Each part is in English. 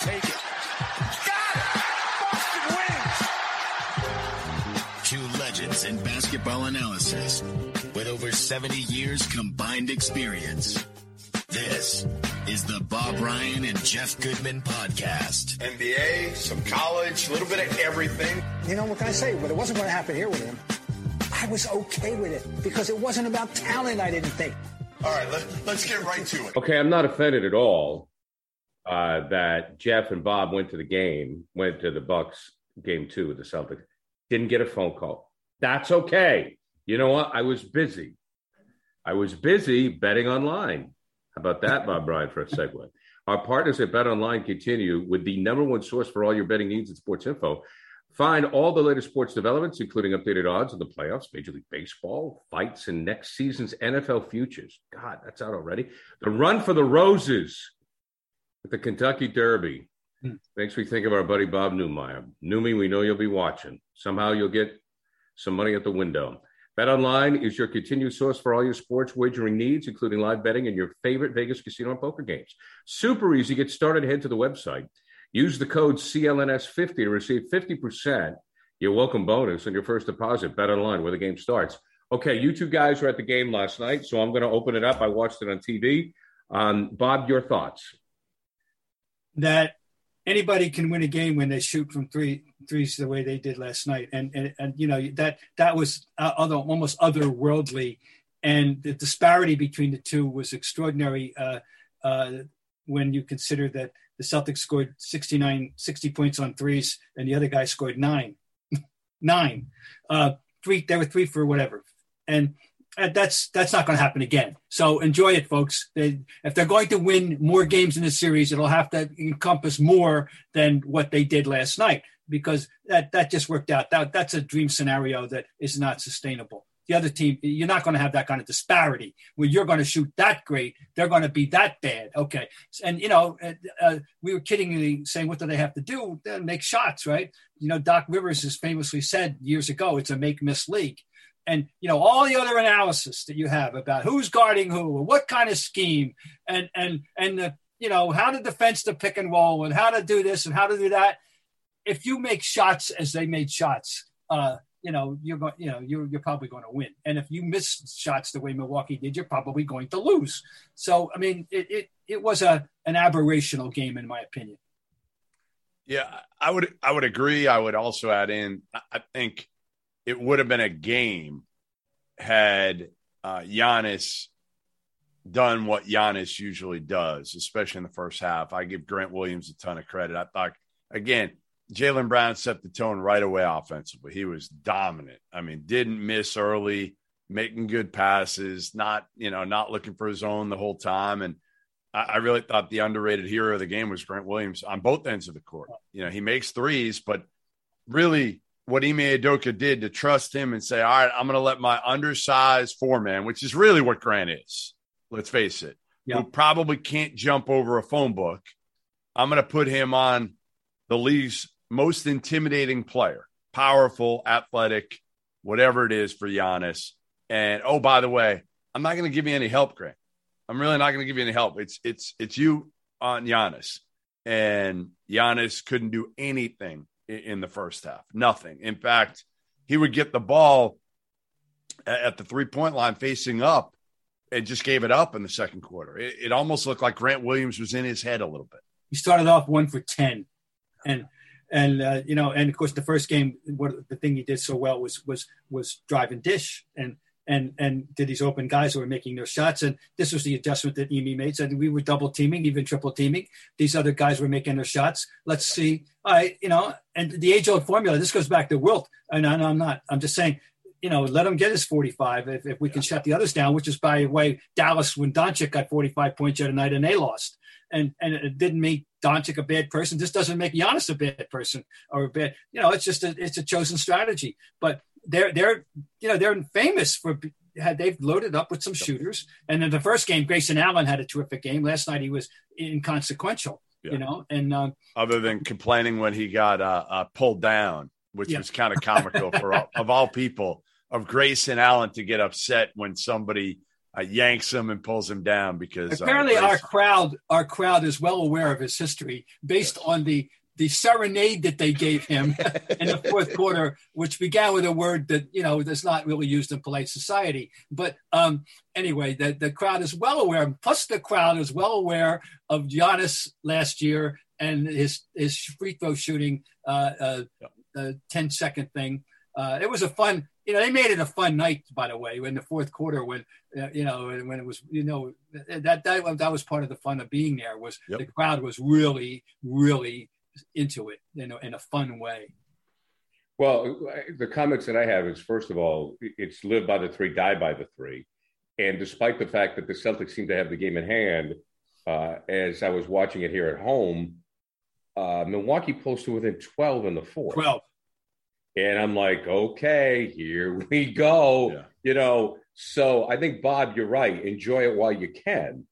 take it. Got it! Boston wins! Two legends in basketball analysis with over 70 years combined experience. This is the Bob Ryan and Jeff Goodman podcast. NBA, some college, a little bit of everything. You know, what can I say? But it wasn't going to happen here with him. I was okay with it because it wasn't about talent, I didn't think. All right, let, let's get right to it. Okay, I'm not offended at all uh, that Jeff and Bob went to the game, went to the Bucks game two with the Celtics, didn't get a phone call. That's okay. You know what? I was busy. I was busy betting online. How about that, Bob Ryan, for a segue? Our partners at Bet Online continue with the number one source for all your betting needs and sports info. Find all the latest sports developments, including updated odds of the playoffs, Major League Baseball, fights, and next season's NFL futures. God, that's out already. The run for the roses the Kentucky Derby. Hmm. Makes me think of our buddy Bob Newmeyer. Newmy, we know you'll be watching. Somehow you'll get some money at the window. BetOnline is your continued source for all your sports wagering needs, including live betting and your favorite Vegas casino and poker games. Super easy. Get started. Head to the website. Use the code CLNS50 to receive 50% your welcome bonus on your first deposit. BetOnline, where the game starts. Okay, you two guys were at the game last night, so I'm going to open it up. I watched it on TV. Um, Bob, your thoughts? That anybody can win a game when they shoot from three threes the way they did last night, and and, and you know that that was uh, other almost otherworldly, and the disparity between the two was extraordinary. Uh, uh, when you consider that the Celtics scored 69, 60 points on threes, and the other guy scored nine, nine, uh, three. They were three for whatever, and that's that's not going to happen again. So enjoy it, folks. They, if they're going to win more games in the series, it'll have to encompass more than what they did last night because that that just worked out. That that's a dream scenario that is not sustainable. The other team, you're not going to have that kind of disparity where you're going to shoot that great, they're going to be that bad. Okay, and you know, uh, we were kiddingly saying, what do they have to do? They make shots, right? You know, Doc Rivers has famously said years ago, it's a make miss league and you know all the other analysis that you have about who's guarding who or what kind of scheme and and and the you know how to defense the pick and roll and how to do this and how to do that. If you make shots as they made shots uh you know you're going you know you're, you're probably going to win. And if you miss shots the way milwaukee did you're probably going to lose. So i mean it it, it was a an aberrational game in my opinion. Yeah i would i would agree. I would also add in i think it would have been a game had uh, Giannis done what Giannis usually does, especially in the first half. I give Grant Williams a ton of credit. I thought, again, Jaylen Brown set the tone right away offensively. He was dominant. I mean, didn't miss early, making good passes, not, you know, not looking for his own the whole time. And I, I really thought the underrated hero of the game was Grant Williams on both ends of the court. You know, he makes threes, but really what Ime Udoka did to trust him and say, all right, I'm going to let my undersized four man, which is really what Grant is, let's face it, yep. who probably can't jump over a phone book. I'm going to put him on the league's most intimidating player, powerful, athletic, whatever it is for Giannis. And oh, by the way, I'm not going to give you any help, Grant. I'm really not going to give you any help. It's it's it's you on Giannis, and Giannis couldn't do anything in the first half. Nothing. In fact, he would get the ball at the three point line facing up and just gave it up in the second quarter. It, it, almost looked like Grant Williams was in his head a little bit. He started off one for 10. And, and, uh, you know, and of course the first game, what the thing he did so well was, was, was drive and dish. And, and and did these open guys who were making their shots. And this was the adjustment that Ime made. Said we were double teaming, even triple teaming. These other guys were making their shots. Let's see. I, you know, and the age old formula. This goes back to Wilt. And I, I'm not. I'm just saying. You know, let him get his 45 if, if we can shut the others down. Which is by the way, Dallas when Doncic got 45 points the other night and they lost. And and it didn't make Doncic a bad person. This doesn't make Giannis a bad person or a bad. You know, it's just a it's a chosen strategy. But they're they're you know they're famous for had they've loaded up with some shooters. And in the first game, Grayson Allen had a terrific game. Last night he was inconsequential. Yeah. You know, and um, other than complaining when he got uh, uh, pulled down, which yeah. was kind of comical for all, of all people of Grayson Allen to get upset when somebody uh, yanks him and pulls him down because apparently uh, our crowd our crowd is well aware of his history based yes. on the the serenade that they gave him in the fourth quarter, which began with a word that you know is not really used in polite society. But um, anyway, the, the crowd is well aware. Plus, the crowd is well aware of Giannis last year and his his free throw shooting, uh, uh, uh 10 second thing. Uh, it was a fun. You know, they made it a fun night, by the way, in the fourth quarter when uh, you know when it was you know that that that was part of the fun of being there was yep. the crowd was really really into it in a, in a fun way. Well, the comments that I have is first of all, it's live by the three, die by the three. And despite the fact that the Celtics seem to have the game in hand, uh, as I was watching it here at home, uh, Milwaukee pulls to within 12 in the fourth. 12. And I'm like, okay, here we go. Yeah. You know, so I think, Bob, you're right. Enjoy it while you can.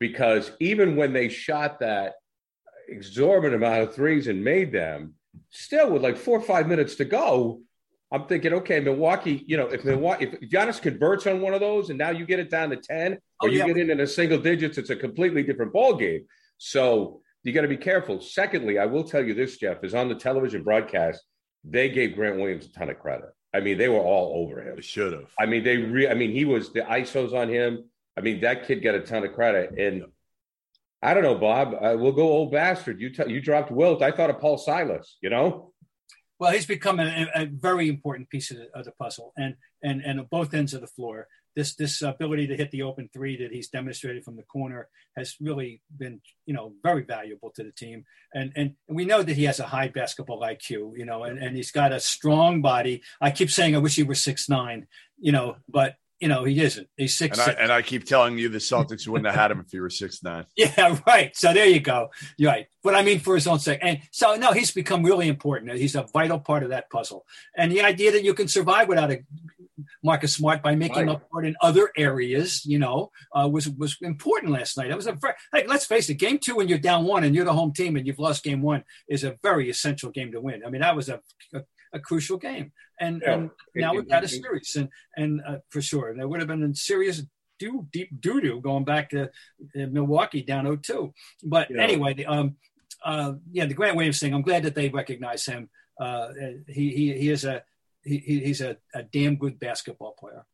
Because even when they shot that exorbitant amount of threes and made them. Still, with like four or five minutes to go, I'm thinking, okay, Milwaukee. You know, if Milwaukee, if Giannis converts on one of those, and now you get it down to ten, oh, or oh, you yeah. get in in a single digits, it's a completely different ball game. So you got to be careful. Secondly, I will tell you this, Jeff, is on the television broadcast, they gave Grant Williams a ton of credit. I mean, they were all over him. Should have. I mean, they re- I mean, he was the ISOs on him. I mean, that kid got a ton of credit. And I don't know, Bob. Uh, we'll go old bastard. You t- you dropped Wilt. I thought of Paul Silas. You know. Well, he's become a, a very important piece of the, of the, puzzle, and and and at both ends of the floor. This this ability to hit the open three that he's demonstrated from the corner has really been, you know, very valuable to the team. And and, and we know that he has a high basketball IQ, you know, and, and he's got a strong body. I keep saying I wish he were six nine, you know, but you know, he isn't. He's six. And. I, and I keep telling you the Celtics wouldn't have had him if he were six nine. Yeah, right. So there you go. You're right. But I mean, for his own sake. And so no, he's become really important. He's a vital part of that puzzle. And the idea that you can survive without a Marcus Smart by making right. up for it in other areas, you know, uh, was was important last night. It was a very, hey, let's face it, game two when you're down one and you're the home team and you've lost game one is a very essential game to win. I mean, that was a, a a crucial game. And, yeah. and now we've got a series, and and uh, for sure, there would have been a serious do deep doo doo going back to uh, Milwaukee down 0-2. But yeah. anyway, the, um, uh, yeah, the Grant Williams thing. I'm glad that they recognize him. Uh, he he he is a he, he's a, a damn good basketball player.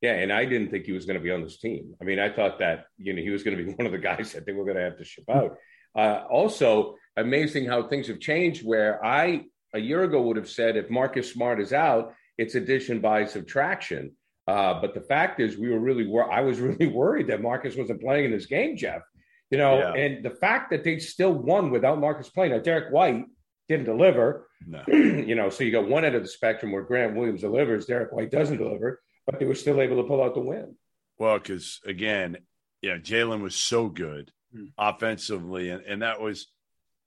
Yeah, and I didn't think he was going to be on this team. I mean, I thought that you know he was going to be one of the guys that they were going to have to ship out. Uh, also, amazing how things have changed. Where I a year ago would have said if Marcus Smart is out, it's addition by subtraction. Uh, but the fact is, we were really wor- I was really worried that Marcus wasn't playing in this game, Jeff. You know, yeah. and the fact that they still won without Marcus playing. Now, Derrick White didn't deliver. No. you know, so you got one end of the spectrum where Grant Williams delivers, Derek White doesn't deliver, but they were still able to pull out the win. Well, because again, yeah, Jaylen was so good hmm. offensively, and, and that was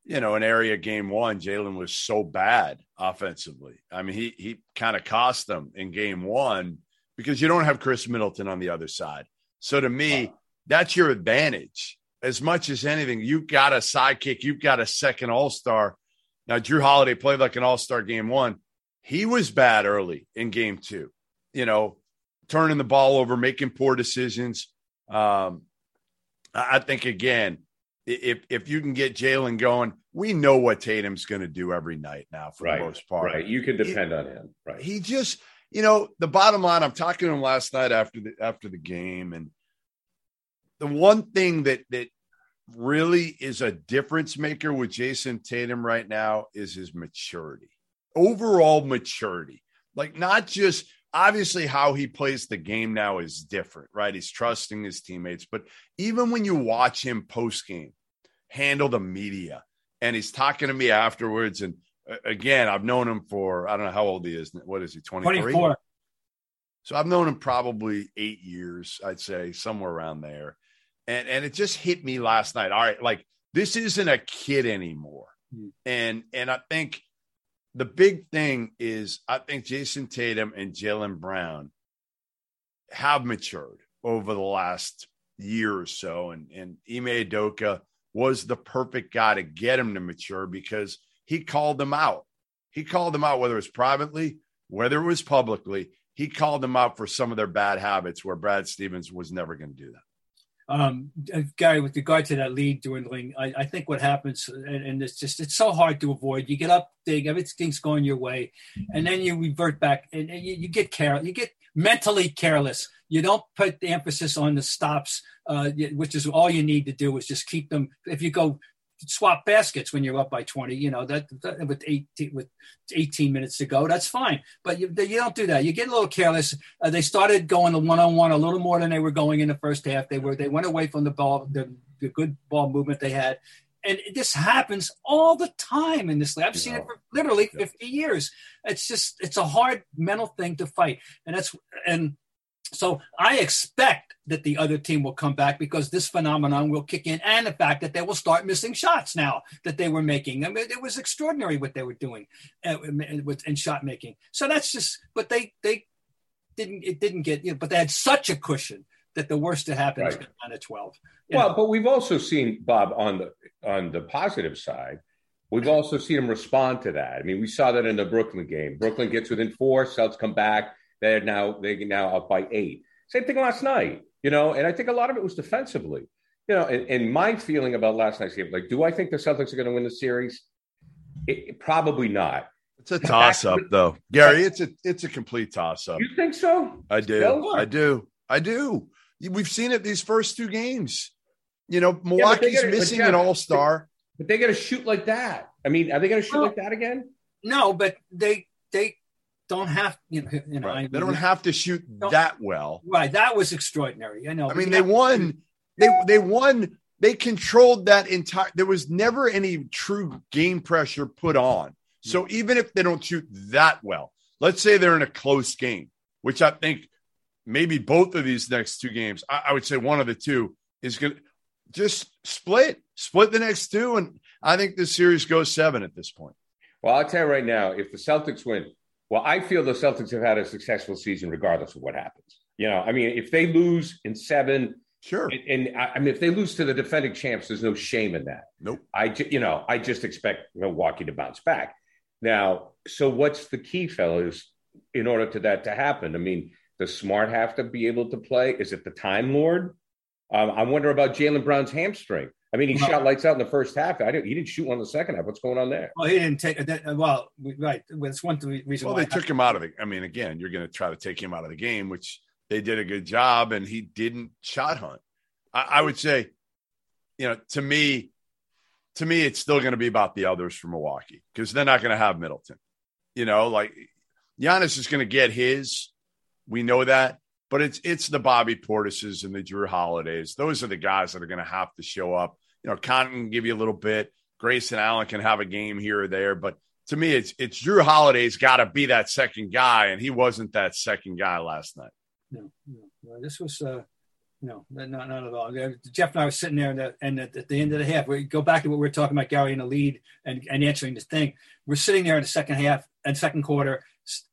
you know, an area game one, Jaylen was so bad offensively. I mean, he he kind of cost them in game one because you don't have Khris Middleton on the other side. So to me, that's your advantage. As much as anything, you've got a sidekick, you've got a second all star. Now, Jrue Holiday played like an all star game one. He was bad early in game two, you know, turning the ball over, making poor decisions. Um, I think, again, if if you can get Jaylen going, we know what Tatum's going to do every night now for right, the most part. Right, you can depend he, on him. Right, he just you know the bottom line. I'm talking to him last night after the after the game, and the one thing that that really is a difference maker with Jayson Tatum right now is his maturity, overall maturity. Like not just obviously how he plays the game now is different, right? He's trusting his teammates, but even when you watch him post game handle the media. And he's talking to me afterwards. And uh, again, I've known him for, I don't know how old he is. What is he, 23? 24. So I've known him probably eight years, I'd say, somewhere around there. And, and it just hit me last night. All right, like this isn't a kid anymore. Hmm. And and I think the big thing is I think Jayson Tatum and Jaylen Brown have matured over the last year or so. And and Ime Udoka was the perfect guy to get him to mature because he called them out. He called them out, whether it was privately, whether it was publicly. he called them out for some of their bad habits where Brad Stevens was never going to do that. Um, Gary, with regard to that lead dwindling, I, I think what happens, and, and, it's just it's so hard to avoid. You get up big, everything's going your way, and then you revert back, and, and you, you, get care, you get mentally careless. You don't put the emphasis on the stops, uh, which is all you need to do is just keep them. If you go swap baskets when you're up by 20 you know that, that with 18 with 18 minutes to go that's fine. But you, you don't do that. You get a little careless. Uh, they started going the one-on-one a little more than they were going in the first half. They were they went away from the ball the, the good ball movement they had and this happens all the time in this league. I've seen it for literally 50 years. It's just it's a hard mental thing to fight, and that's and so I expect that the other team will come back because this phenomenon will kick in, and the fact that they will start missing shots now that they were making. I mean, it was extraordinary what they were doing uh, with in shot making. So that's just, but they they didn't it didn't get you know, but they had such a cushion that the worst to happen right. is down to twelve. Well, know. but we've also seen Bob on the on the positive side. We've also seen him respond to that. I mean, we saw that in the Brooklyn game. Brooklyn gets within four, Celtics come back they're now they're now up by eight. Same thing last night, you know, and I think a lot of it was defensively. You know, and, and my feeling about last night's game, like, do I think the Celtics are going to win the series? It, probably not. It's a toss up, though, Gary. It's a it's a complete toss up. You think so? I do. I do. I do. We've seen it these first two games. You know, Milwaukee's yeah, gotta, missing an all star, but they got to shoot like that. I mean, are they going to shoot well, like that again? No, but they they don't have you know, you know right. I mean, they don't have to shoot that well. Right, that was extraordinary. I know. I mean, they won. They they won. They controlled that entire. There was never any true game pressure put on. So even if they don't shoot that well, let's say they're in a close game, which I think maybe both of these next two games, I, I would say one of the two is going to just split, split the next two, and I think the series goes seven at this point. Well, I'll tell you right now, if the Celtics win, well, I feel the Celtics have had a successful season regardless of what happens. You know, I mean, if they lose in seven, sure. And, and I, I, mean, if they lose to the defending champs, there's no shame in that. Nope. I, ju- you know, I just expect Milwaukee to bounce back. Now, so what's the key, fellas, in order to that to happen? I mean, does Smart have to be able to play? Is it the Time Lord? Um, I wonder about Jaylen Brown's hamstring. I mean, he well, shot lights out in the first half. I didn't. He didn't shoot one in the second half. What's going on there? Well, he didn't take. That, well, right. That's one reason. Well, they took him out of the. I mean, again, you're going to try to take him out of the game, which they did a good job, and he didn't shot hunt. I, I would say, you know, to me, to me, it's still going to be about the others from Milwaukee because they're not going to have Middleton. You know, like Giannis is going to get his. We know that but it's it's the Bobby Portises and the Jrue Holidays. Those are the guys that are going to have to show up. You know, Con can give you a little bit. Grayson Allen can have a game here or there, but to me, it's it's Jrue Holiday's got to be that second guy, and he wasn't that second guy last night. No, no, this was uh, no, not not at all. Jeff and I were sitting there, and, the, and at, the end of the half, we go back to what we were talking about, Gary in the lead and, and answering the thing. We're sitting there in the second half and second quarter,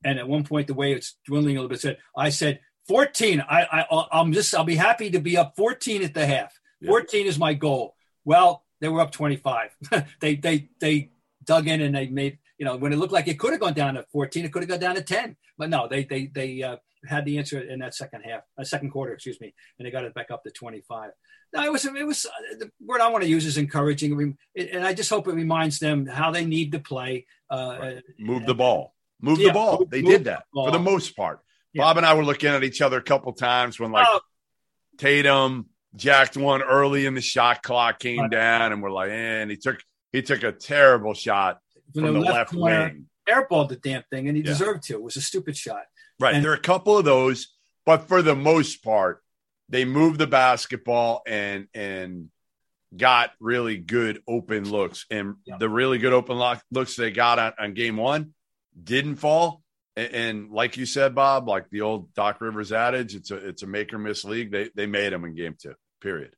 and at one point, the way it's dwindling a little bit, said I said 14. I, I I'm just I'll be happy to be up 14 at the half. 14 is my goal. Well, they were up 25. they they they dug in and they made you know when it looked like it could have gone down to 14, it could have gone down to 10. But no, they they they uh, had the answer in that second half, uh, second quarter, excuse me, and they got it back up to 25. No, it was it was uh, the word I want to use is encouraging, and I just hope it reminds them how they need to play. Uh, right. Move the ball, move yeah, the ball. Move, they move did that the for the most part. Yeah. Bob and I were looking at each other a couple times when like oh. Tatum jacked one early in the shot clock came right. down, and we're like, eh, and he took he took a terrible shot from, from the, left, left corner, wing. Airballed the damn thing, and he yeah. deserved to. It was a stupid shot. Right. And, there are a couple of those, but for the most part, they moved the basketball and and got really good open looks. And yeah. the really good open look, looks they got on, on game one didn't fall. And, and, like you said, Bob, like the old Doc Rivers adage, it's a it's a make or miss league. They they made them in game two. Period.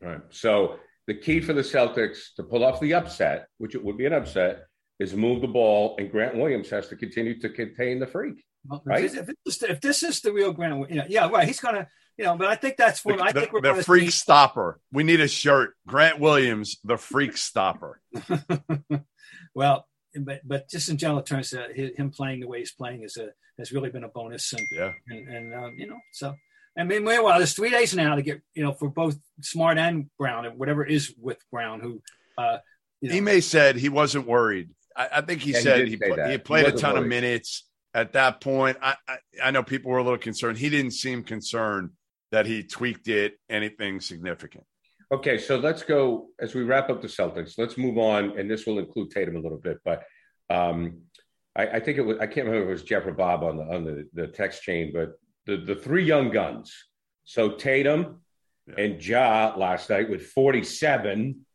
Right. So the key for the Celtics to pull off the upset, which it would be an upset, is move the ball, and Grant Williams has to continue to contain the freak. Well, right? If, this, if this is the real Grant, you know, yeah, right. He's gonna, you know, but I think that's what I think we're the freak see... stopper. We need a shirt. Grant Williams, the freak stopper. well, but but just in general terms, uh, him playing the way he's playing is a has really been a bonus. And yeah, and, and um, you know, so I mean, meanwhile, there's three days now to get you know for both Smart and Brown and whatever is with Brown, who uh, you know. he may said he wasn't worried. I, I think he yeah, said he, he, play, he played he a ton worried. of minutes at that point. I, I I know people were a little concerned. He didn't seem concerned that he tweaked it anything significant. Okay, so let's go as we wrap up the Celtics. Let's move on, and this will include Tatum a little bit, but um, I, I, think it was I can't remember if it was Jeff or Bob on the on the, the text chain, but the the three young guns. So Tatum yeah. and Ja last night with forty seven.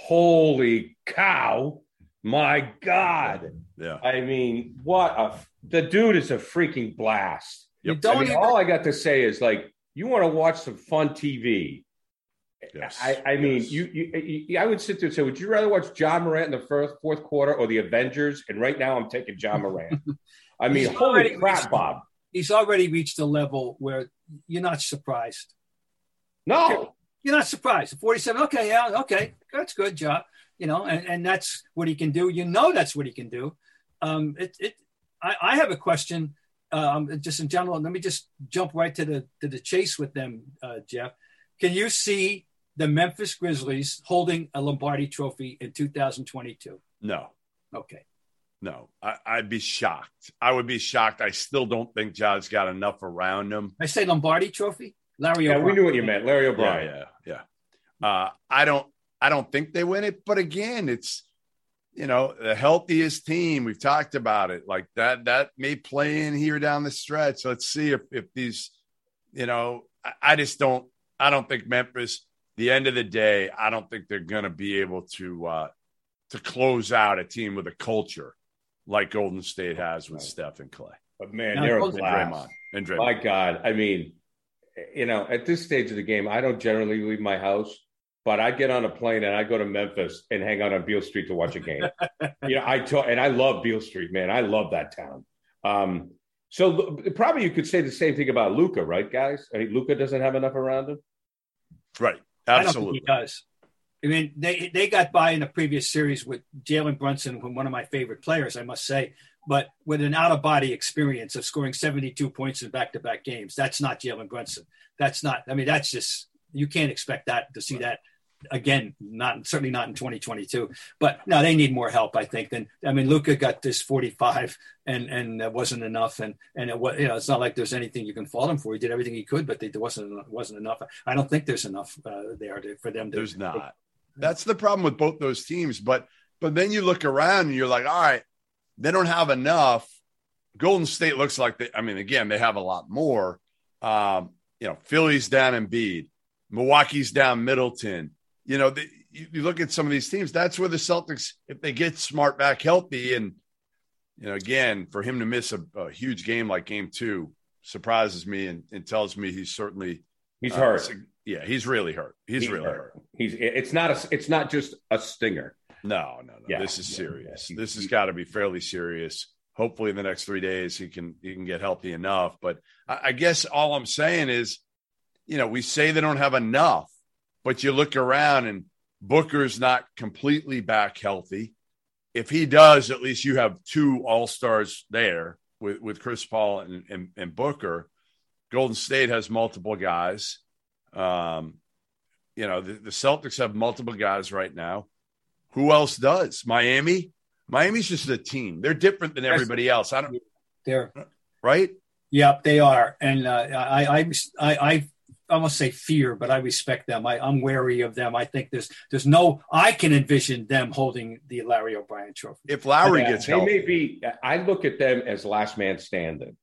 Holy cow! My God! Yeah, I mean, what a the dude is a freaking blast. Yep. I mean, even- all I got to say is like, you want to watch some fun TV Yes. I, I mean, yes. you, you, you, I would sit there and say, would you rather watch Ja Morant in the first fourth quarter or the Avengers? And right now, I'm taking Ja Morant. I mean, holy crap, reached, Bob! He's already reached a level where you're not surprised. No, you're not surprised. 47. Okay, yeah, okay, that's good job. You know, and, and that's what he can do. You know, that's what he can do. Um, it, it. I, I have a question. Um, just in general, let me just jump right to the to the chase with them, uh, Jeff. Can you see the Memphis Grizzlies holding a Lombardi trophy in 2022? No. Okay. No, I, would be shocked. I would be shocked. I still don't think Ja's got enough around him. I say Lombardi Trophy, Larry. Yeah, O'Brien. we knew what you meant, Larry O'Brien. Yeah, yeah, yeah. Uh, I don't, I don't think they win it. But again, it's you know the healthiest team. We've talked about it. Like that, that may play in here down the stretch. Let's see if if these, you know, I, I just don't. I don't think Memphis the end of the day, I don't think they're going to be able to uh, to close out a team with a culture like Golden State has with right. Steph and Clay. But man, now, they're a Draymond and Draymond. My God, I mean, you know, at this stage of the game, I don't generally leave my house, but I get on a plane and I go to Memphis and hang out on Beale Street to watch a game. you know, I talk, and I love Beale Street, man. I love that town. Um, so probably you could say the same thing about Luka, right, guys? I mean, Luka doesn't have enough around him. Right. Absolutely. he does. I mean, they they got by in the previous series with Jalen Brunson, one of my favorite players, I must say, but with an out of body experience of scoring 72 points in back to back games. That's not Jalen Brunson. That's not, I mean, that's just, you can't expect that to see that again, not certainly not in 2022. But no, they need more help. I think. Then I mean, Luka got this 45, and and that wasn't enough. And and it was you know it's not like there's anything you can fault him for. He did everything he could, but there wasn't wasn't enough. I don't think there's enough uh, there to, for them. To, there's not. That's the problem with both those teams. But but then you look around and you're like, all right, they don't have enough. Golden State looks like they. I mean, again, they have a lot more. Um, you know, Philly's down Embiid, Milwaukee's down Middleton you know, the, you, you, look at some of these teams, that's where the Celtics, if they get smart back healthy, and, you know, again, for him to miss a, a huge game like game two surprises me and, and tells me he's certainly he's uh, hurt. Yeah, he's really hurt. He's, he's really hurt. hurt. He's it's not a it's not just a stinger. No, no, no. Yeah, this is yeah, serious. Yeah. This has got to be fairly serious. Hopefully, in the next three days, he can he can get healthy enough. But I, I guess all I'm saying is, you know, we say they don't have enough but you look around and Booker's not completely back healthy. If he does, at least you have two all stars there with, with Chris Paul and, and, and, Booker. Golden State has multiple guys. Um, you know, the, the Celtics have multiple guys right now. Who else does? Miami? Miami's just a team. They're different than everybody else. I don't. They're right. Yep, they are. And uh, I, I, I, I I won't say fear, but I respect them. I, am wary of them. I think there's there's no I can envision them holding the Larry O'Brien Trophy. If Lowry yeah, gets they may be. I look at them as last man standing.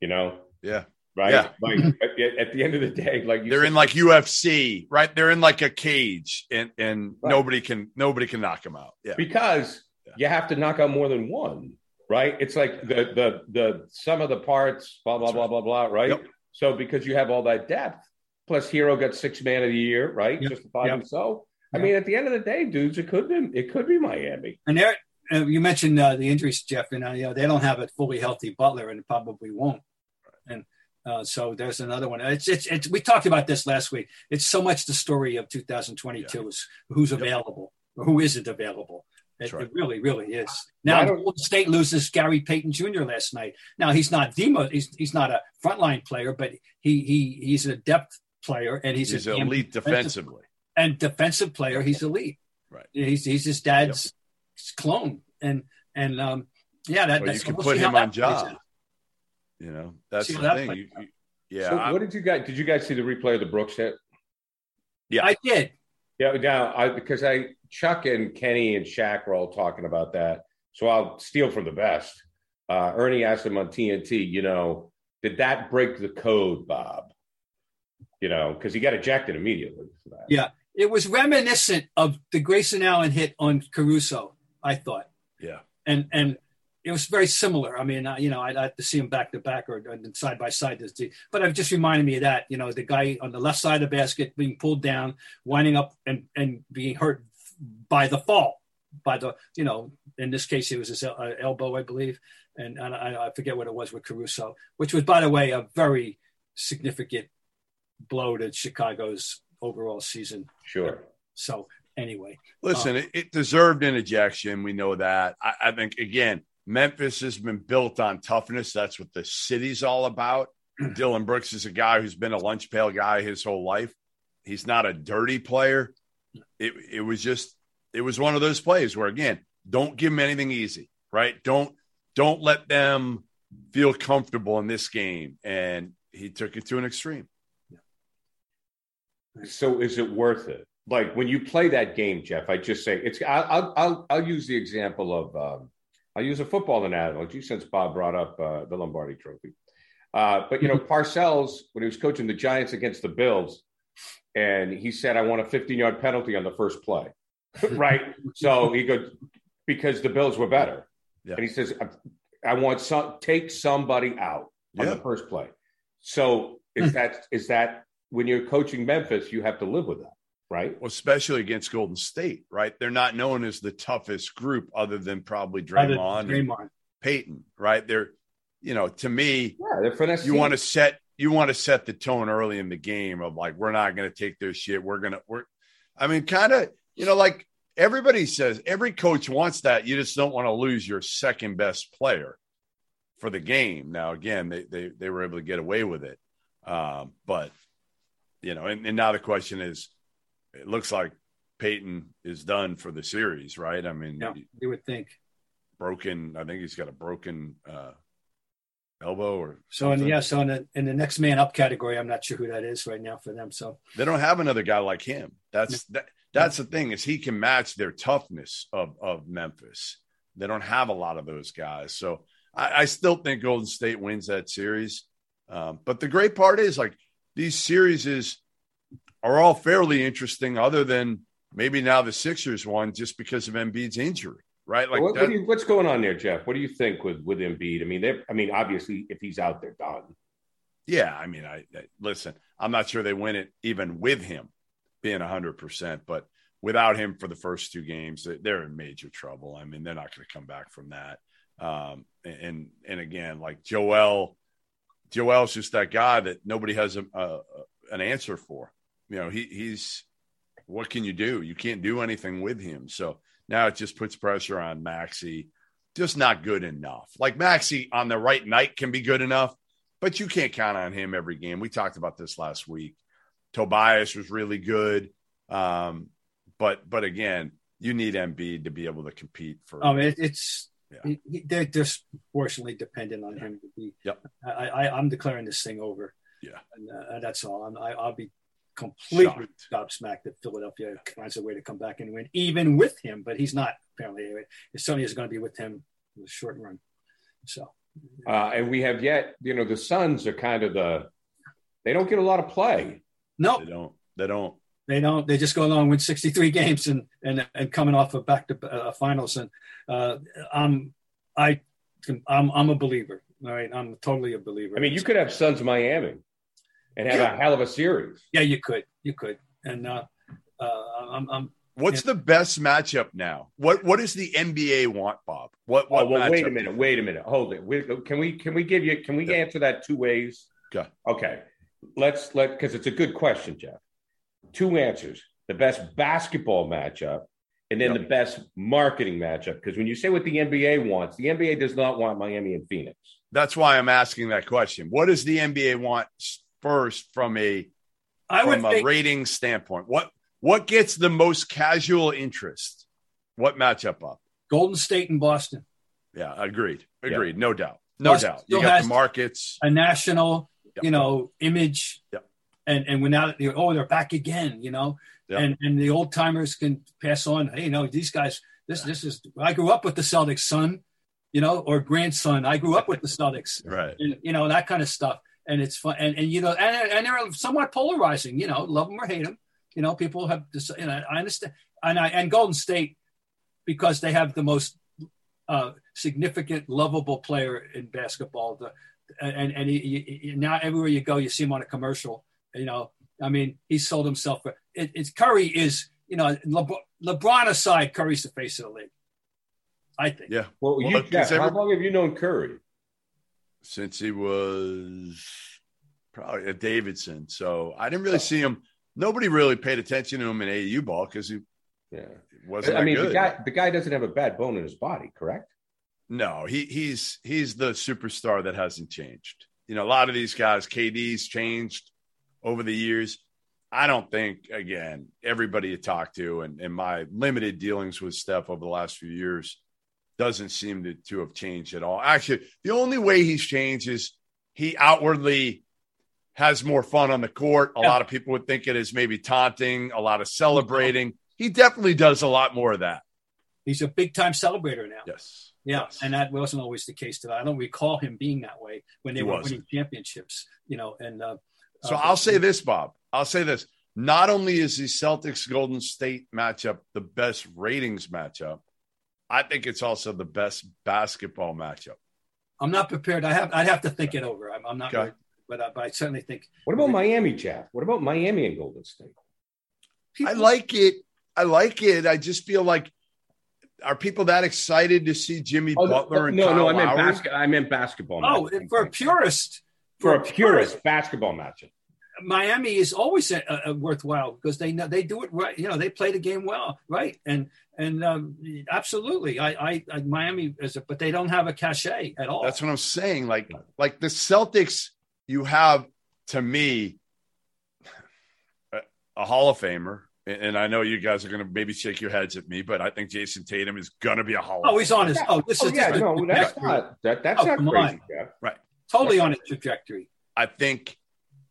You know. Yeah. Right. Yeah. Like at, at, the end of the day, like they're said, in like UFC, right? They're in like a cage, and and right. nobody can nobody can knock them out. Yeah. Because yeah. you have to knock out more than one, right? It's like the the the sum of the parts, blah blah That's blah right. blah blah, right? Yep. So because you have all that depth, Plus, Herro got six man of the year, right? Yep. Justified yep. himself. I mean, at the end of the day, dudes, it could be it could be Miami. And there, uh, you mentioned uh, the injuries, Jeff, and uh, you know they don't have a fully healthy Butler, and probably won't. And uh, so there's another one. It's, it's, it's we talked about this last week. It's so much the story of 2022 yeah. is who's available or who isn't available. It, right. it really, really is. Now, Golden State loses Gary Payton Jr. last night. Now he's not the most, he's, he's not a frontline player, but he he he's a depth player and he's, He's an elite defensively. and defensive player. He's elite. Right. He's he's his dad's clone, and and um yeah, that, Well, that's you can we'll put him on job. You know, that's See the that thing. You- you- yeah. So I- what did you guys? Did you guys see the replay of the Brooks hit? Yeah. I did. Yeah, now I because I Chuck and Kenny and Shaq were all talking about that. So I'll steal from the best. Uh, Ernie asked him on TNT, you know, did that break the code, Bob? You know, because he got ejected immediately for that. Yeah, it was reminiscent of the Grayson Allen hit on Caruso. I thought, yeah. and and it was very similar. I mean, you know, I'd have to see them back to back or, side by side. But it just reminded me of that. You know, the guy on the left side of the basket being pulled down, winding up and and being hurt by the fall, by the you know, in this case it was his uh, elbow, I believe, and, and I, I forget what it was with Caruso, which was by the way a very significant blow to Chicago's overall season. Sure. So anyway, Listen, uh, it, it deserved an ejection. We know that. I, I think again, Memphis has been built on toughness. That's what the city's all about. Dillon Brooks is a guy who's been a lunch pail guy his whole life. He's not a dirty player. It it was just it was one of those plays where again, don't give them anything easy, right? Don't don't let them feel comfortable in this game. And he took it to an extreme. So is it worth it? Like when you play that game, Jeff, I just say it's. I'll I'll I'll, I'll use the example of. Um, I'll use a football analogy since Bob brought up uh, the Lombardi Trophy. Uh, but you know, Parcells when he was coaching the Giants against the Bills, and he said, "I want a 15-yard penalty on the first play." right. So he goes because the Bills were better, Yeah. and he says, "I want some take somebody out on Yeah. the first play." So is that is that when you're coaching Memphis, you have to live with that, right? Well, especially against Golden State, right? They're not known as the toughest group other than probably other Draymond, and Draymond. Payton, right? They're, you know, to me, Yeah, they're finesse. you want to set you want to set the tone early in the game of like we're not going to take their shit. We're gonna we're, I mean, kind of, you know, like everybody says, every coach wants that. You just don't want to lose your second best player for the game. Now, again, they they they were able to get away with it, um, but you know, and, and now the question is, it looks like Payton is done for the series, right? I mean, Yeah, you would think. broken. I think he's got a broken uh, elbow or So and yeah, so in the in the next man up category, I'm not sure who that is right now for them. So They don't have another guy like him. That's that, that's the thing is he can match their toughness of of Memphis. They don't have a lot of those guys. So I, I still think Golden State wins that series. Um, but the great part is like these series is are all fairly interesting, other than maybe now the Sixers one just because of Embiid's injury, right? Like what, that- what you, what's going on there, Jeff? What do you think with with Embiid? I mean, they I mean, obviously, if he's out, they're done. Yeah, I mean, I, I listen. I'm not sure they win it even with him being 100, percent but without him for the first two games, they- they're in major trouble. I mean, they're not going to come back from that. Um, and and again, like Joel, Joel's just that guy that nobody has a, a, an answer for. You know, he he's what can you do? You can't do anything with him. So now it just puts pressure on Maxey. Just not good enough. Like Maxey on the right night can be good enough but you can't count on him every game. We talked about this last week. Tobias was really good, um, but but again, you need Embiid to be able to compete for. um, it, it's Yeah. he- he- they're disproportionately dependent on him to be. Yep. I, I I'm declaring this thing over. Yeah. and uh, that's all. I'm, I, I'll be completely Shocked. gobsmacked that Philadelphia finds a way to come back and win, even with him. But he's not apparently. It certainly is going to be with him in the short run. So Uh, and we have yet, you know, the Suns are kind of the they don't get a lot of play. no, they don't. They don't. They don't. They just go along with 63 games and and and coming off of back to uh, finals. And uh, I'm I I'm I'm a believer. All right, I'm totally a believer. I mean, you could have Suns Miami and have a hell of a series. yeah, you could, you could. And uh, uh, I'm I'm What's the best matchup now? What What does the NBA want, Bob? What Oh, What? well, wait a minute. Wait a minute. Hold it. We, can we can we give you can we Yeah. answer that two ways? Okay. Okay. Let's let because it's a good question, Jeff. Two answers. The best basketball matchup and then Yep. the best marketing matchup. Because when you say what the NBA wants, the NBA does not want Miami and Phoenix. That's why I'm asking that question. What does the NBA want first from a I would from a think rating standpoint? What what gets the most casual interest? What matchup up? Golden State and Boston, Yeah, agreed. Agreed. No doubt. No Boston doubt. You got the markets. a national, Yep. you know, image. Yep. And and when now know, oh they're back again, you know, Yep. and and the old timers can pass on. Hey, you know these guys. This this is. I grew up with the Celtics, son, you know, or grandson. I grew up with the Celtics, Right. and you know that kind of stuff. And it's fun, and, and you know, and, and they're somewhat polarizing. You know, love them or hate them. You know, people have. You know, I understand, and I and Golden State because they have the most uh, significant, lovable player in basketball. The, and and he, he, now everywhere you go, you see him on a commercial. You know, I mean, he sold himself. For, it, it's Curry is, you know, LeBron, LeBron aside, Curry's the face of the league. I think. Yeah. Well, Well, you, because Jeff, how long have you known Curry? Since he was probably a Davidson. So I didn't really see him. Nobody really paid attention to him in AAU ball because he Yeah, wasn't I mean, good. the guy the guy doesn't have a bad bone in his body, correct? No, he he's he's the superstar that hasn't changed. You know, a lot of these guys, KD's changed over the years. I don't think again, everybody you talk to and, and my limited dealings with Steph over the last few years doesn't seem to, to have changed at all. Actually, the only way he's changed is he outwardly has more fun on the court. A Yeah. lot of people would think it is maybe taunting, a lot of celebrating. He definitely does a lot more of that. He's a big time celebrator now. Yes. Yeah, Yes. and that wasn't always the case. Today. I don't recall him being that way when they He were wasn't. winning championships. You know, and uh, So I'll say this, Bob. I'll say this. Not only is the Celtics Golden State matchup the best ratings matchup, I think it's also the best basketball matchup. I'm not prepared. I have. I'd have to think it over. I'm, I'm not. Okay. Really, but, I, but I certainly think What about Miami, Jeff? What about Miami and Golden State? I like it. I like it. I just feel like are people that excited to see Jimmy Oh, Butler and no, Kyle no, I meant Lowry? basket. I meant basketball. Oh, matchup. for a purist, for a purist basketball matchup. Miami is always a, a worthwhile because they know they do it right. You know, they play the game well, right? And and um, absolutely, I, I, I Miami is, a, but they don't have a cachet at all. That's what I'm saying. Like, like the Celtics, you have to me a, a Hall of Famer, and, and I know you guys are going to maybe shake your heads at me, but I think Jayson Tatum is going to be a Hall. oh, he's on his. Oh, this Oh is yeah, this no, that's trajectory. not that, that's Oh, not come crazy, on. Right. Totally on a trajectory. I think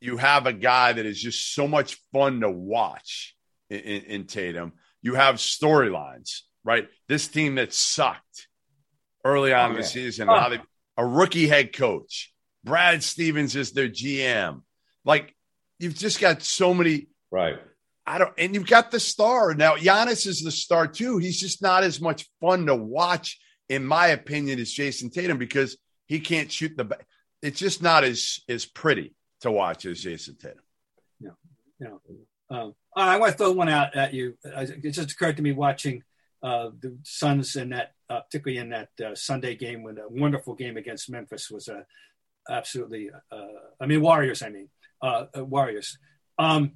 you have a guy that is just so much fun to watch in, in, in Tatum. You have storylines, right? This team that sucked early on Oh, in the yeah. season, Oh. how they, a rookie head coach, Brad Stevens is their GM. Like you've just got so many. Right. I don't, and you've got the star now. Giannis is the star too. He's just not as much fun to watch, in my opinion, as Jayson Tatum because he can't shoot the. It's just not as as pretty to watch as Jayson Tatum. You know, um, I want to throw one out at you. It just occurred to me watching uh, the Suns in that, uh, particularly in that uh, Sunday game when a wonderful game against Memphis was uh, absolutely. Uh, I mean, Warriors. I mean, uh, Warriors. Um,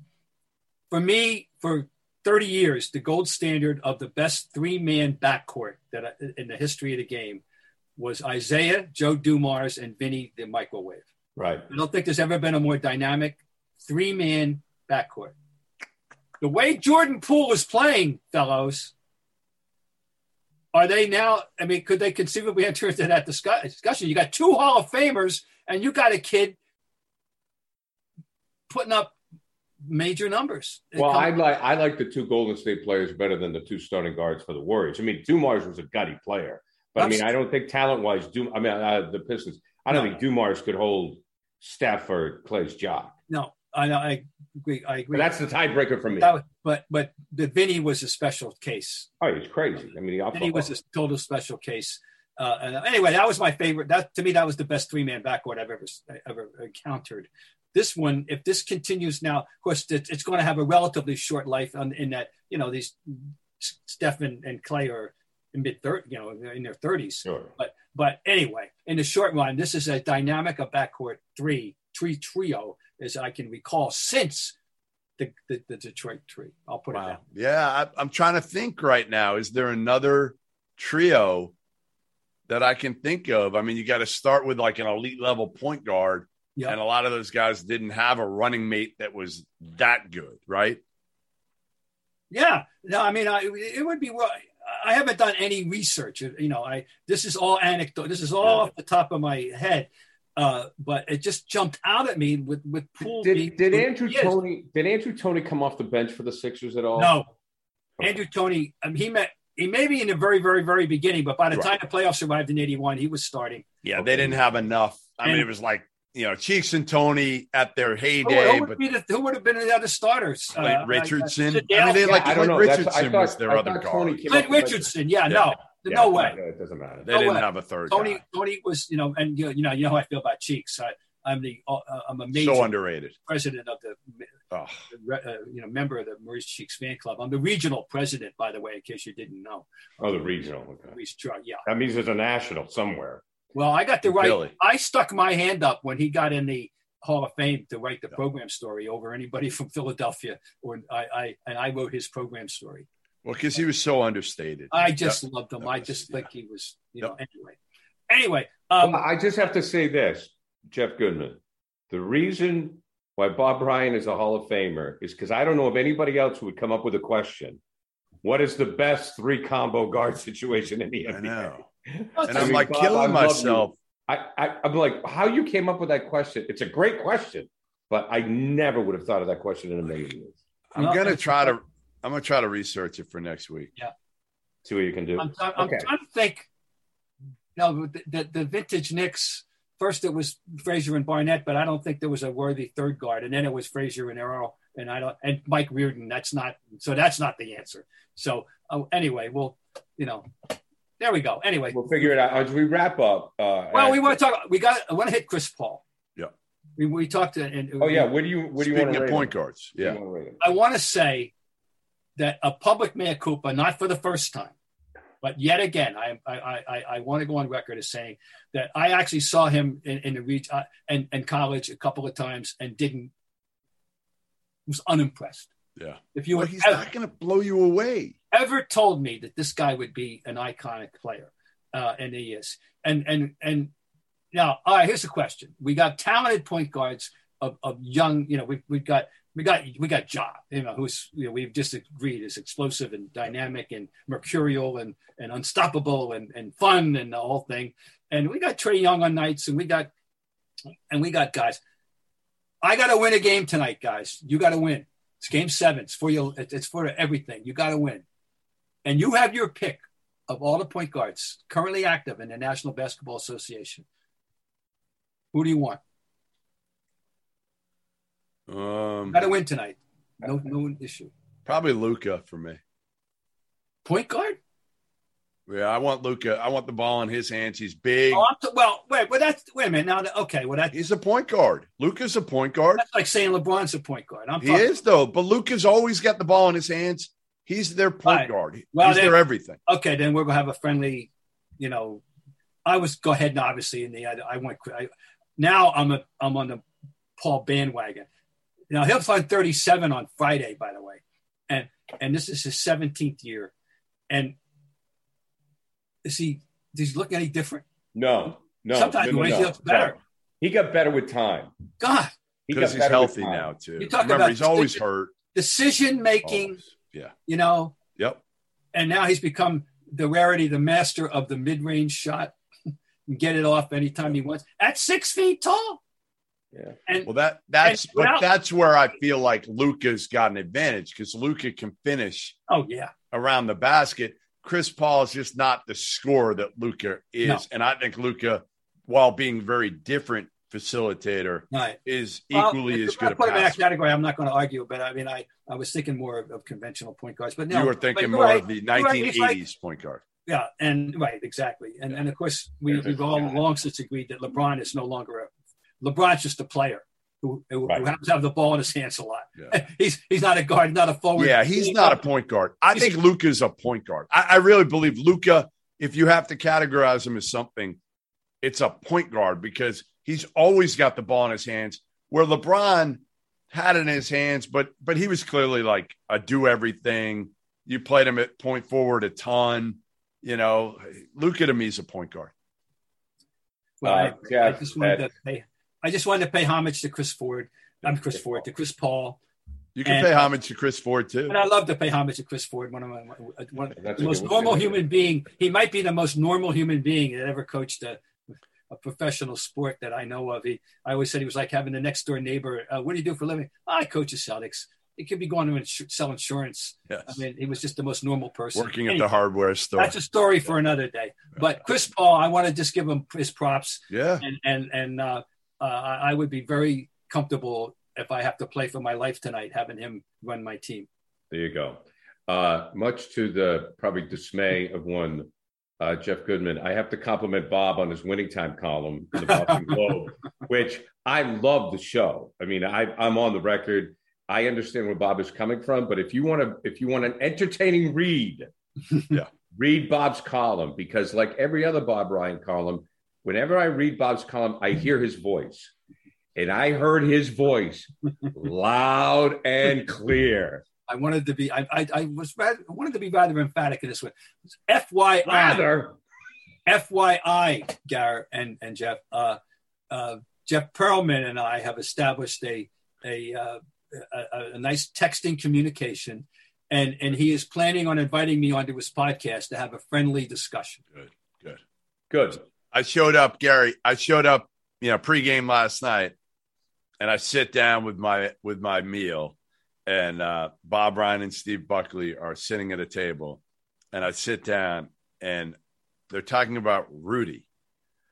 for me, for 30 years, the gold standard of the best three-man backcourt that I, in the history of the game was Isiah, Joe Dumars, and Vinnie the Microwave. Right. I don't think there's ever been a more dynamic three-man backcourt. The way Jordan Poole is playing, fellows, are they now? I mean, could they conceivably enter into that discussion? You got two Hall of Famers, and you got a kid putting up major numbers. Well, I like I like the two Golden State players better than the two starting guards for the Warriors. I mean, Dumars was a gutty player, but I mean, I don't think talent wise, Dum. I mean, uh, the Pistons. I don't No. think Dumars could hold Steph or Clay's job. no, I, I agree. I agree. But that's the tiebreaker for me. Was- but but the Vinnie was a special case. oh, he's crazy. I mean, Vinnie was a total special case. Uh, and anyway, that was my favorite. That to me, that was the best three man backcourt I've ever ever encountered. This one, if this continues now, of course, it, it's going to have a relatively short life. On, in that, you know, these Steph and, and Clay are mid thirty, you know, in their thirties. Sure. But but anyway, in the short run, this is a dynamic of backcourt three, three trio, as I can recall since the, the, the Detroit tree. I'll put it down. Yeah, I, I'm trying to think right now. Is there another trio that I can think of? I mean, you got to start with like an elite level point guard, Yep. and a lot of those guys didn't have a running mate that was that good, right? Yeah, no, I mean, I, it would be. well, I haven't done any research. You know, I this is all anecdote. This is all Yeah. off the top of my head. Uh, but it just jumped out at me with with Poole. being- Did, did Andrew Toney did Andrew Toney come off the bench for the Sixers at all? No, Andrew Toney. Um, he met. He may be in the very, very, very beginning, but by the Right. time the playoffs arrived in '81, he was starting. Yeah, Okay. they didn't have enough. I mean, it was like you know Cheeks and Toney at their heyday, who would but be the, who would have been the other starters? Clint Uh, Richardson. uh, I mean, they like I don't Clint know. Richardson thought- was their I other thought guard. Clint off the bench. Richardson. Yeah, Yeah. no, Yeah, no way. It doesn't matter. They No didn't way. have a third Toney, guy. Toney was, you know, and you know, you know, you know how I feel about Cheeks. I, I'm the, uh, I'm a major So underrated. president of the, Oh, uh, you know, member of the Maurice Cheeks fan club. I'm the regional president, by the way, in case you didn't know. Oh, the regional. Okay. Maurice yeah. That means there's a national somewhere. Well, I got the right. Billy. I stuck my hand up when he got in the Hall of Fame to write the program story over anybody from Philadelphia, or I, I and I wrote his program story. well, because he was so understated. I just loved him. that I was- just yeah. think he was, you know. Anyway, anyway, um, Well, I just have to say this, Jeff Goodman. The reason why Bob Ryan is a Hall of Famer is because I don't know if anybody else would come up with a question. What is the best three combo guard situation in the I NBA? Know. Well, And I I'm mean, like Bob, killing love you. myself. I, I, I'm like, how you came up with that question? It's a great question, but I never would have thought of that question in a million years. I'm Well, gonna it's- try to. I'm gonna try to research it for next week. Yeah. See what you can do. I'm, I'm, I'm Okay. trying to think. No, the, the, the vintage Knicks. First, it was Frazier and Barnett, but I don't think there was a worthy third guard. And then it was Frazier and Earl, and I don't and Mike Riordan. That's not so. That's not the answer. So oh, anyway, well, you know, there we go. Anyway, We'll figure it out as we wrap up. Uh, well, we want to talk. We got. I want to hit Chris Paul. Yeah. We, we talked to. And, Oh yeah, What do you What do you Speaking want to rate point him? guards, yeah. wanna rate him? I want to say that a public mea culpa, not for the first time, but yet again, I I I, I want to go on record as saying that I actually saw him in, in the reach uh, and and college a couple of times and didn't was unimpressed. Yeah. If you Well, had he's ever, not gonna blow you away. ever told me that this guy would be an iconic player, uh, and he is. And and and now, all right. Here's the question: We got talented point guards of, of young. You know, we've we've got we got we got Ja. You know, who's you know we've just agreed is explosive and dynamic and mercurial and and unstoppable and and fun and the whole thing. And we got Trae Young on nights, and we got and we got guys. I got to win a game tonight, guys. You got to win. It's game seven. It's for you. It's for everything. You got to win. And you have your pick of all the point guards currently active in the National Basketball Association. Who do you want? Um, Got to win tonight. No, no issue. probably Luka for me. Point guard? Yeah, I want Luka. I want the ball in his hands. He's big. Oh, t- well, wait, well, that's wait a minute. Now, that- okay, well, that, He's a point guard. Luka's a point guard. that's like saying LeBron's a point guard. I'm He is though, but Luka's always got the ball in his hands. He's their point Right. guard. Well, He's then- their everything. okay, then we're gonna have a friendly, you know. I was go ahead, and obviously in the I, I went. I, now I'm a I'm on the Paul bandwagon. Now he'll find 37 on Friday, by the way, and and this is his 17th year, and is he does he look any different? No, no. Sometimes no, no, when he no, looks better. He got better with time. God, Because got he's healthy now too. You talk Remember, about he's always decision- hurt. decision making, Always. Yeah. you know, Yep. and now he's become the rarity, the master of the mid range shot. and get it off anytime he wants at six feet tall. Yeah. And Well, that that's And but without- that's where I feel like Luka's got an advantage because Luka can finish oh yeah, around the basket. Chris Paul is just not the scorer that Luka is, No. and I think Luka, while being very different facilitator, right. is equally if as good a put him in that category. I'm not going to argue, but I mean, I, I was thinking more of, of conventional point guards. But no, you were thinking more right. of the You're right. It's like- 1980s point guard. yeah, and right, exactly, and and of course we, we've all long since agreed that LeBron is no longer a LeBron's just a player who, who, Right. who happens to have the ball in his hands a lot. Yeah. he's he's not a guard, not a forward. Yeah, he's not a point guard. I He's- think Luka's a point guard. I, I really believe Luka, if you have to categorize him as something, it's a point guard because he's always got the ball in his hands. Where LeBron had it in his hands, but but he was clearly like a do everything. You played him at point forward a ton. You know, Luka to him; he's a point guard. Well, Uh, I, I just wanted Ed. to pay. I just wanted to pay homage to Chris Ford. I'm Chris Ford to Chris Paul, You can And- pay homage to Chris Ford too. and I love to pay homage to Chris Ford. One of my one, the most normal human being. He might be the most normal human being that ever coached a, a professional sport that I know of. He, I always said he was like having the next door neighbor. Uh, what do you do for a living? "Oh, I coach the Celtics. He could be going to ins- sell insurance. Yes. I mean, he was just the most normal person. Working at the hardware store. That's a story for another day. But Chris Paul, I want to just give him his props, yeah. and and and uh, uh, I I would be very comfortable if I have to play for my life tonight, having him run my team. There you go. Uh, much to the probably dismay of one uh, Jeff Goodman, I have to compliment Bob on his winning time column in the Boston Globe, which I love the show. I mean, I, I'm on the record. I understand where Bob is coming from, but if you want to, if you want an entertaining read, Yeah. read Bob's column because, like every other Bob Ryan column, whenever I read Bob's column, I hear his voice, and I heard his voice loud and clear. I wanted to be. I I, I was rather, I wanted to be rather emphatic in this one. FYI, Rather, FYI, Garrett and and Jeff. Uh, uh, Jeff Pearlman and I have established a a, uh, a a nice texting communication, and and he is planning on inviting me onto his podcast to have a friendly discussion. Good. Good. good. I showed up, Gary. I showed up, you know, pregame last night, and I sit down with my with my meal, and uh, Bob Ryan and Steve Buckley are sitting at a table, and I sit down, and they're talking about Rudy,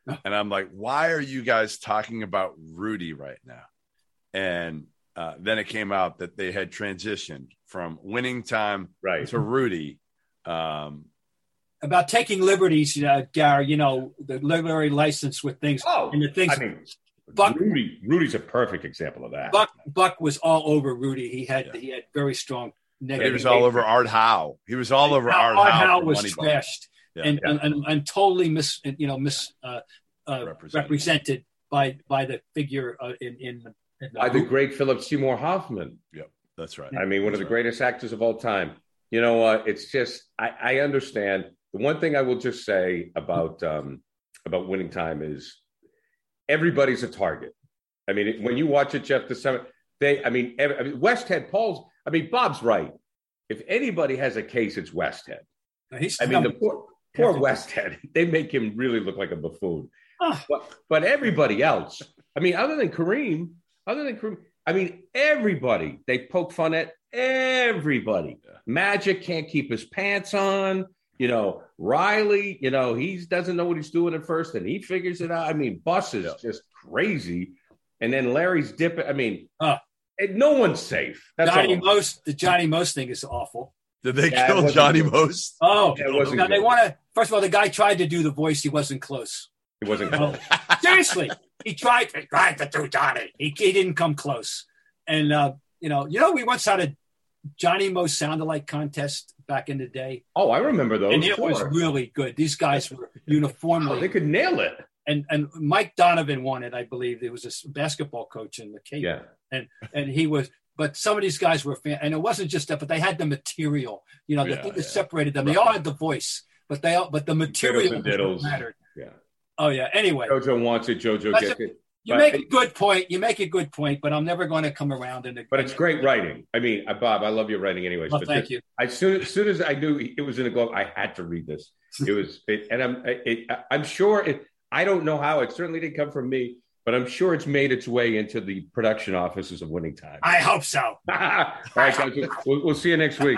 and I'm like, why are you guys talking about Rudy right now? And uh, then it came out that they had transitioned from winning time Right. to Rudy. Um, About taking liberties, uh, Gary. You know the literary license with things Oh, and the things. I mean, Buck- Rudy. Rudy's a perfect example of that. Buck Buck was all over Rudy. He had Yeah. he had very strong negative. he was all over Art Howe. He was all over Art, Art Howe. Howe was Moneyball. trashed Yeah. and, Yeah. and, and and totally mis you know mis uh, uh, Represented. represented by by the figure uh, in in, the- in By the great Philip Seymour Hoffman. Yep, that's right. I mean, one of the greatest actors of all time. You know, uh, it's just I, I understand. The one thing I will just say about um, about winning time is everybody's a target. I mean, when you watch it, Jeff, the summer, they. I mean, every, I mean, Westhead. Paul's. I mean, Bob's right. If anybody has a case, it's Westhead. He's I mean, the number- poor, poor Westhead. They make him really look like a buffoon. Ah. But but everybody else. I mean, other than Kareem, other than Kareem, I mean, everybody. They poke fun at everybody. Magic can't keep his pants on. You know, Riley. You know, he doesn't know what he's doing at first, and he figures it out. I mean, Buss is Yeah. just crazy. And then Larry's dipping. I mean, and no one's safe. That's Johnny. Most the Johnny Most thing is awful. Did they Yeah, kill Johnny good. Most? Oh, Yeah, it wasn't now they want to. First of all, the guy tried to do the voice. He wasn't close. He wasn't close. Seriously, he tried. He tried to do Johnny. He, he didn't come close. And uh, you know, you know, we once had a Johnny Most sound alike contest back in the day, Oh, I remember those. and it was really good. These guys were Oh, uniformly they could nail it. and and Mike Donovan won it, I believe. There was a basketball coach in the Cape, Yeah. and and he was. But some of these guys were fan, and it wasn't just that, but they had the material. You know, the Yeah, thing that yeah. separated them. They all had the voice, but they all, but the material and was what diddles. mattered. Yeah. Oh yeah. Anyway, JoJo wants it. JoJo gets it. You but- make a good point. You make a good point, but I'm never going to come around and. But it's great writing. I mean, uh, Bob, I love your writing, anyways. Well, but thank this- you. As soon, as soon as I knew it was in the glove, I had to read this. It was, it, and I'm, it, I'm sure it. I don't know how. It certainly didn't come from me, but I'm sure it's made its way into the production offices of Winning Time. I hope so. All right, guys. We'll, we'll see you next week.